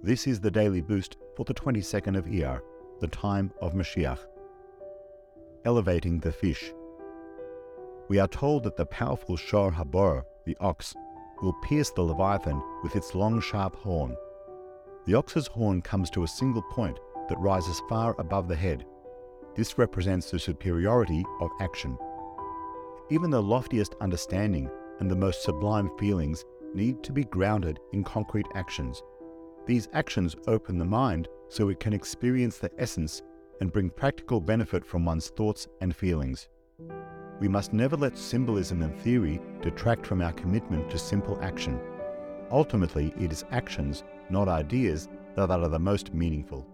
This is the daily boost for the 22nd of Iyar, the time of Mashiach. Elevating the fish. We are told that the powerful Shor Habor, the ox, will pierce the Leviathan with its long sharp horn. The ox's horn comes to a single point that rises far above the head. This represents the superiority of action. Even the loftiest understanding and the most sublime feelings need to be grounded in concrete actions. These actions open the mind so it can experience the essence and bring practical benefit from one's thoughts and feelings. We must never let symbolism and theory detract from our commitment to simple action. Ultimately, it is actions, not ideas, that are the most meaningful.